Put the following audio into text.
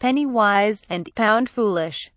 penny wise and pound foolish.